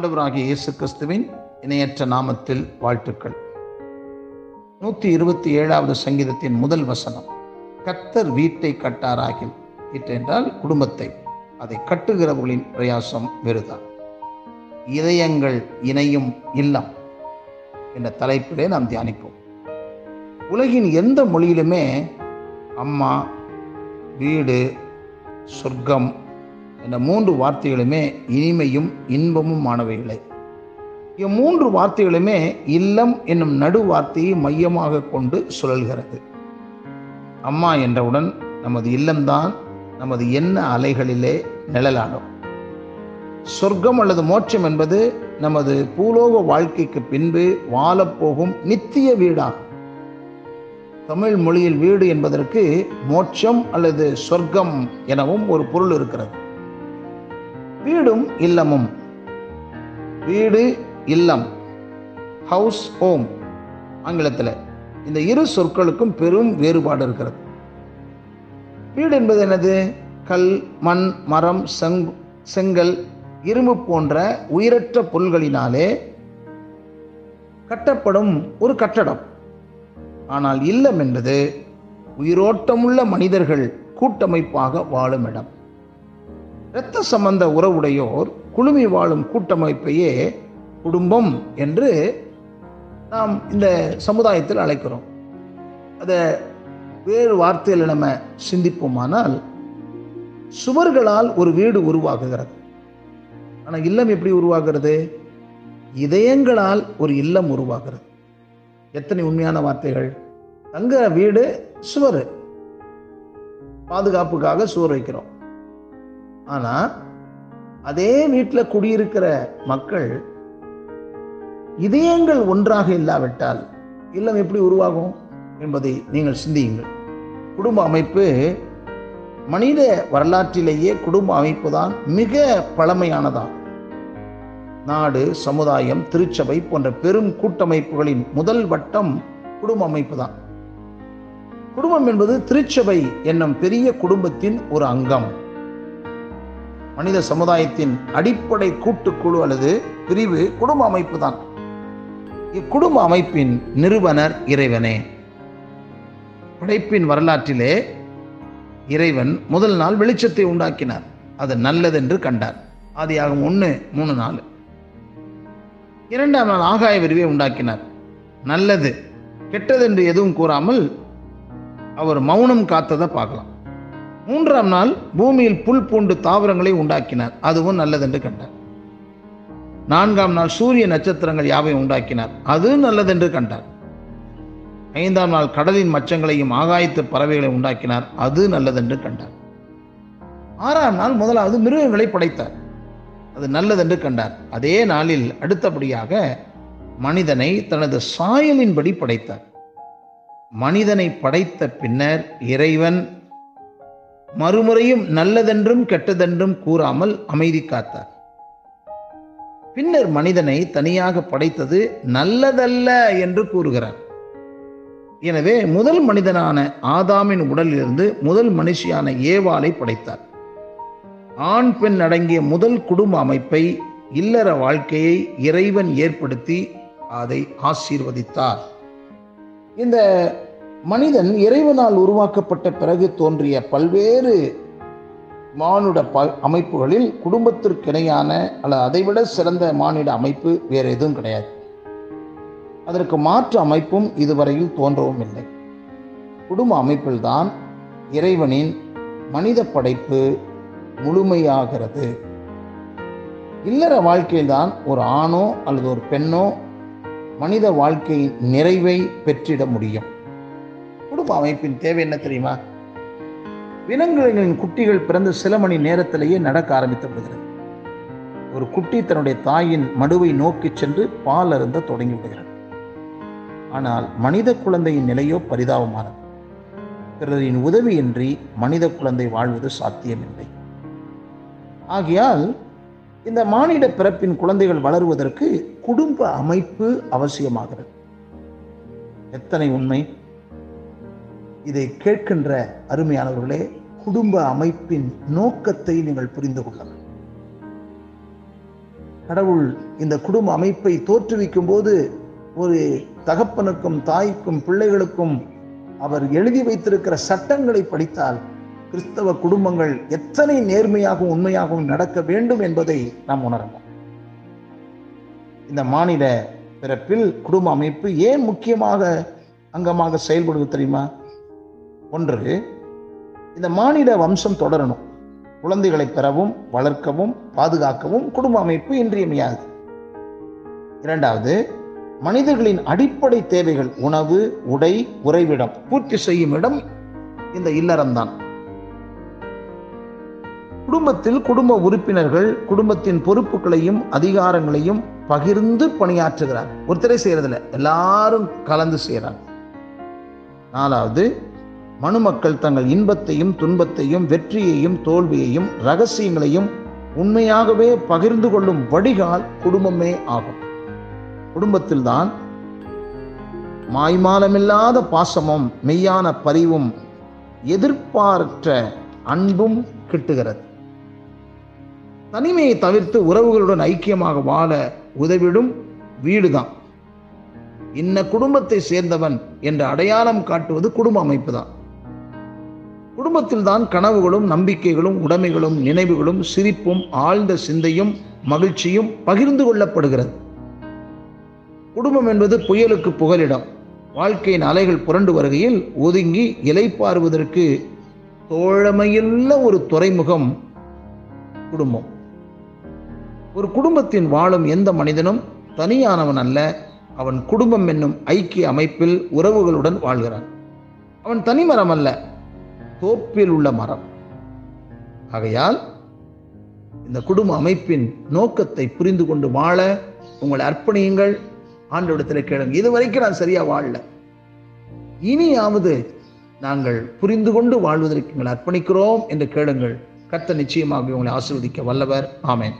ஆண்டவராகிய இயேசு கிறிஸ்துவின் இணையற்ற நாமத்தில் வாழ்த்துக்கள். நூற்றி இருபத்தி ஏழாவது சங்கீதத்தின் முதல் வசனம் கத்தர் வீட்டை கட்டாராகில். வீட்டை என்றால் குடும்பத்தை அதை கட்டுகிறவர்களின் பிரயாசம் வெறுதான் இதயங்கள் இணையும் இல்லம். என்ற தலைப்பிலே நாம் தியானிப்போம். உலகின் எந்த மொழியிலுமே அம்மா வீடு சொர்க்கம் என்ற மூன்று வார்த்தைகளுமே இனிமையும் இன்பமும் ஆனவைகளே. இம்மூன்று வார்த்தைகளுமே இல்லம் என்னும் நடு வார்த்தையை மையமாக கொண்டு சுழல்கிறது. அம்மா என்றவுடன் நமது இல்லம்தான் நமது எண்ண அலைகளிலே நிழலாடும். சொர்க்கம் அல்லது மோட்சம் என்பது நமது பூலோக வாழ்க்கைக்கு பின்பு வாழப்போகும் நித்திய வீடாகும். தமிழ் மொழியில் வீடு என்பதற்கு மோட்சம் அல்லது சொர்க்கம் எனவும் ஒரு பொருள் இருக்கிறது. வீடும் இல்லமும். வீடு இல்லம். House home. ஆங்கிலத்தில் இந்த இரு சொற்களுக்கும் பெரும் வேறுபாடு இருக்கிறது. வீடு என்பது என்னது? கல் மண் மரம் செங் செங்கல் இரும்பு போன்ற உயிரற்ற பொருள்களினாலே கட்டப்படும் ஒரு கட்டடம். ஆனால் இல்லம் என்பது உயிரோட்டமுள்ள மனிதர்கள் கூட்டமைப்பாக வாழும் இடம். இரத்த சம்பந்த உறவுடையோர் குழுமி வாழும் கூட்டமைப்பையே குடும்பம் என்று நாம் இந்த சமுதாயத்தில் அழைக்கிறோம். அதை வேறு வார்த்தையில் நம்ம சிந்திப்போமானால் சுவர்களால் ஒரு வீடு உருவாகுகிறது. ஆனால் இல்லம் எப்படி உருவாகிறது? இதயங்களால் ஒரு இல்லம் உருவாகிறது. எத்தனை உண்மையான வார்த்தைகள்? தங்குற வீடு சுவர். பாதுகாப்புக்காக சுவர் வைக்கிறோம். ஆனால் அதே வீட்டில் குடியிருக்கிற மக்கள் இதயங்கள் ஒன்றாக இல்லாவிட்டால் இல்லம் எப்படி உருவாகும் என்பதை நீங்கள் சிந்தியுங்கள். குடும்ப அமைப்பு மனித வரலாற்றிலேயே குடும்ப அமைப்பு தான் மிக பழமையானதான் நாடு சமுதாயம் திருச்சபை போன்ற பெரும் கூட்டமைப்புகளின் முதல் வட்டம் குடும்ப அமைப்பு தான். குடும்பம் என்பது திருச்சபை என்னும் பெரிய குடும்பத்தின் ஒரு அங்கம். மனித சமுதாயத்தின் அடிப்படை கூட்டுக்குழு அல்லது பிரிவு குடும்ப அமைப்பு தான். இக்குடும்ப அமைப்பின் நிறுவனர் இறைவனே. படைப்பின் வரலாற்றிலே இறைவன் முதல் நாள் வெளிச்சத்தை உண்டாக்கினார். அது நல்லதென்று கண்டார். ஆதியாகும் ஒன்று மூணு நாள் இரண்டாம் நாள் ஆகாய விரிவை உண்டாக்கினார். நல்லது கெட்டதென்று எதுவும் கூறாமல் அவர் மௌனம் காத்ததை பார்க்கலாம். மூன்றாம் நாள் பூமியில் புல் பூண்டு தாவரங்களை உண்டாக்கினார். அதுவும் நல்லதென்று கண்டார். நான்காம் நாள் சூரிய நட்சத்திரங்கள் யாவை உண்டாக்கினார்? அதுவும் நல்லதென்று கண்டார். ஐந்தாம் நாள் கடலின் மச்சங்களையும் ஆகாயத்து பறவைகளை உண்டாக்கினார். அது நல்லதென்று கண்டார். ஆறாம் நாள் முதலாவது மிருகங்களை படைத்தார். அது நல்லதென்று கண்டார். அதே நாளில் அடுத்தபடியாக மனிதனை தனது சாயலின்படி படைத்தார். மனிதனை படைத்த பின்னர் இறைவன் மறுமுறையும் நல்லதென்றும் கெட்டதென்றும் கூறாமல் அமைதி காத்தார். பின்னர் மனிதனை தனியாக படைத்தது நல்லதல்ல என்று கூறுகிறார். எனவே முதல் மனிதனான ஆதாமின் உடலிலிருந்து முதல் மனுஷியான ஏவாளை படைத்தார். ஆண் பெண் அடங்கிய முதல் குடும்ப அமைப்பை இல்லற வாழ்க்கையை இறைவன் ஏற்படுத்தி அதை ஆசீர்வதித்தார். இந்த மனிதன் இறைவனால் உருவாக்கப்பட்ட பிறகு தோன்றிய பல்வேறு மானுட ப அமைப்புகளில் குடும்பத்திற்கிணையான அல்லது அதைவிட சிறந்த மானிட அமைப்பு வேறு எதுவும் கிடையாது. அதற்கு மாற்று அமைப்பும் இதுவரையில் தோன்றவும் இல்லை. குடும்ப அமைப்பில்தான் இறைவனின் மனித படைப்பு முழுமையாகிறது. இல்லற வாழ்க்கையில்தான் ஒரு ஆணோ அல்லது ஒரு பெண்ணோ மனித வாழ்க்கையின் நிறைவை பெற்றிட முடியும். குடும்ப அமைப்பின் தேவை என்ன தெரியுமா? விலங்குகளின் குட்டிகள் பிறந்த சில மணி நேரத்திலேயே நடக்க ஆரம்பித்து விடுகிறது ஒரு குட்டி தன்னுடைய தாயின் மடுவை நோக்கி சென்று பால் அருந்த தொடங்கி விடுகிறது ஆனால் மனித குழந்தையின் நிலையோ பரிதாபமானது. பிறரின் உதவியின்றி மனித குழந்தை வாழ்வது சாத்தியமில்லை. ஆகையால் இந்த மானிட பிறப்பின் குழந்தைகள் வளருவதற்கு குடும்ப அமைப்பு அவசியமாகிறது. எத்தனை உண்மை? இதை கேட்கின்ற அருமையானவர்களே குடும்ப அமைப்பின் நோக்கத்தை நீங்கள் புரிந்து கொள்ளலாம். கடவுள் இந்த குடும்ப அமைப்பை தோற்றுவிக்கும் போது ஒரு தகப்பனுக்கும் தாய்க்கும் பிள்ளைகளுக்கும் அவர் எழுதி வைத்திருக்கிற சட்டங்களை படித்தால் கிறிஸ்தவ குடும்பங்கள் எத்தனை நேர்மையாகவும் உண்மையாகவும் நடக்க வேண்டும் என்பதை நாம் உணரலாம். இந்த மாநில பிறப்பில் குடும்ப அமைப்பு ஏன் முக்கியமாக அங்கமாக செயல்படுவது தெரியுமா? ஒன்று இந்த மாநில வம்சம் தொடரணும். குழந்தைகளை பெறவும் வளர்க்கவும் பாதுகாக்கவும் குடும்ப அமைப்பு இன்றியமையாது. இரண்டாவது மனிதர்களின் அடிப்படை தேவைகள் உணவு உடை உறைவிடம் பூர்த்தி செய்யும் இடம் இந்த இல்லறம்தான். குடும்பத்தில் குடும்ப உறுப்பினர்கள் குடும்பத்தின் பொறுப்புகளையும் அதிகாரங்களையும் பகிர்ந்து பணியாற்றுகிறார். ஒருத்தரை செய்யறதில்ல எல்லாரும் கலந்து செய்யறாங்க நாலாவது மனுமக்கள் தங்கள் இன்பத்தையும் துன்பத்தையும் வெற்றியையும் தோல்வியையும் ரகசியங்களையும் உண்மையாகவே பகிர்ந்து கொள்ளும் வடிகால் குடும்பமே ஆகும். குடும்பத்தில்தான் மாய்மாலமில்லாத பாசமும் மெய்யான பரிவும் எதிர்பார்த்த அன்பும் கிட்டுகிறது. தனிமையை தவிர்த்து உறவுகளுடன் ஐக்கியமாக வாழ உதவிடும் வீடுதான். இன்ன குடும்பத்தை சேர்ந்தவன் என்ற அடையாளம் காட்டுவது குடும்ப அமைப்பு தான் குடும்பத்தில் தான் கனவுகளும் நம்பிக்கைகளும் உடைமைகளும் நினைவுகளும் சிரிப்பும் ஆழ்ந்த சிந்தையும் மகிழ்ச்சியும் பகிர்ந்து கொள்ளப்படுகிறது. குடும்பம் என்பது புயலுக்கு புகலிடம். வாழ்க்கையின் அலைகள் புரண்டு வருகையில் ஒதுங்கி இலைப்பாறுவதற்கு தோழமையுள்ள ஒரு துறைமுகம் குடும்பம். ஒரு குடும்பத்தின் வாழும் எந்த மனிதனும் தனியானவன் அல்ல. அவன் குடும்பம் என்னும் ஐக்கிய அமைப்பில் உறவுகளுடன் வாழ்கிறான். அவன் தனிமரம் அல்ல. தோப்பில் உள்ள மரம். ஆகையால் இந்த குடும்ப அமைப்பின் நோக்கத்தை புரிந்து கொண்டு வாழ உங்களை அர்ப்பணியுங்கள். ஆண்டவிடத்தில் கேளுங்க இதுவரைக்கும் நான் சரியா வாழல. இனியாவது நாங்கள் புரிந்து கொண்டு வாழ்வதற்கு எங்களை அர்ப்பணிக்கிறோம் என்று கேளுங்கள். கத்த நிச்சயமாக உங்களை ஆசீர்வதிக்க வல்லவர். ஆமேன்.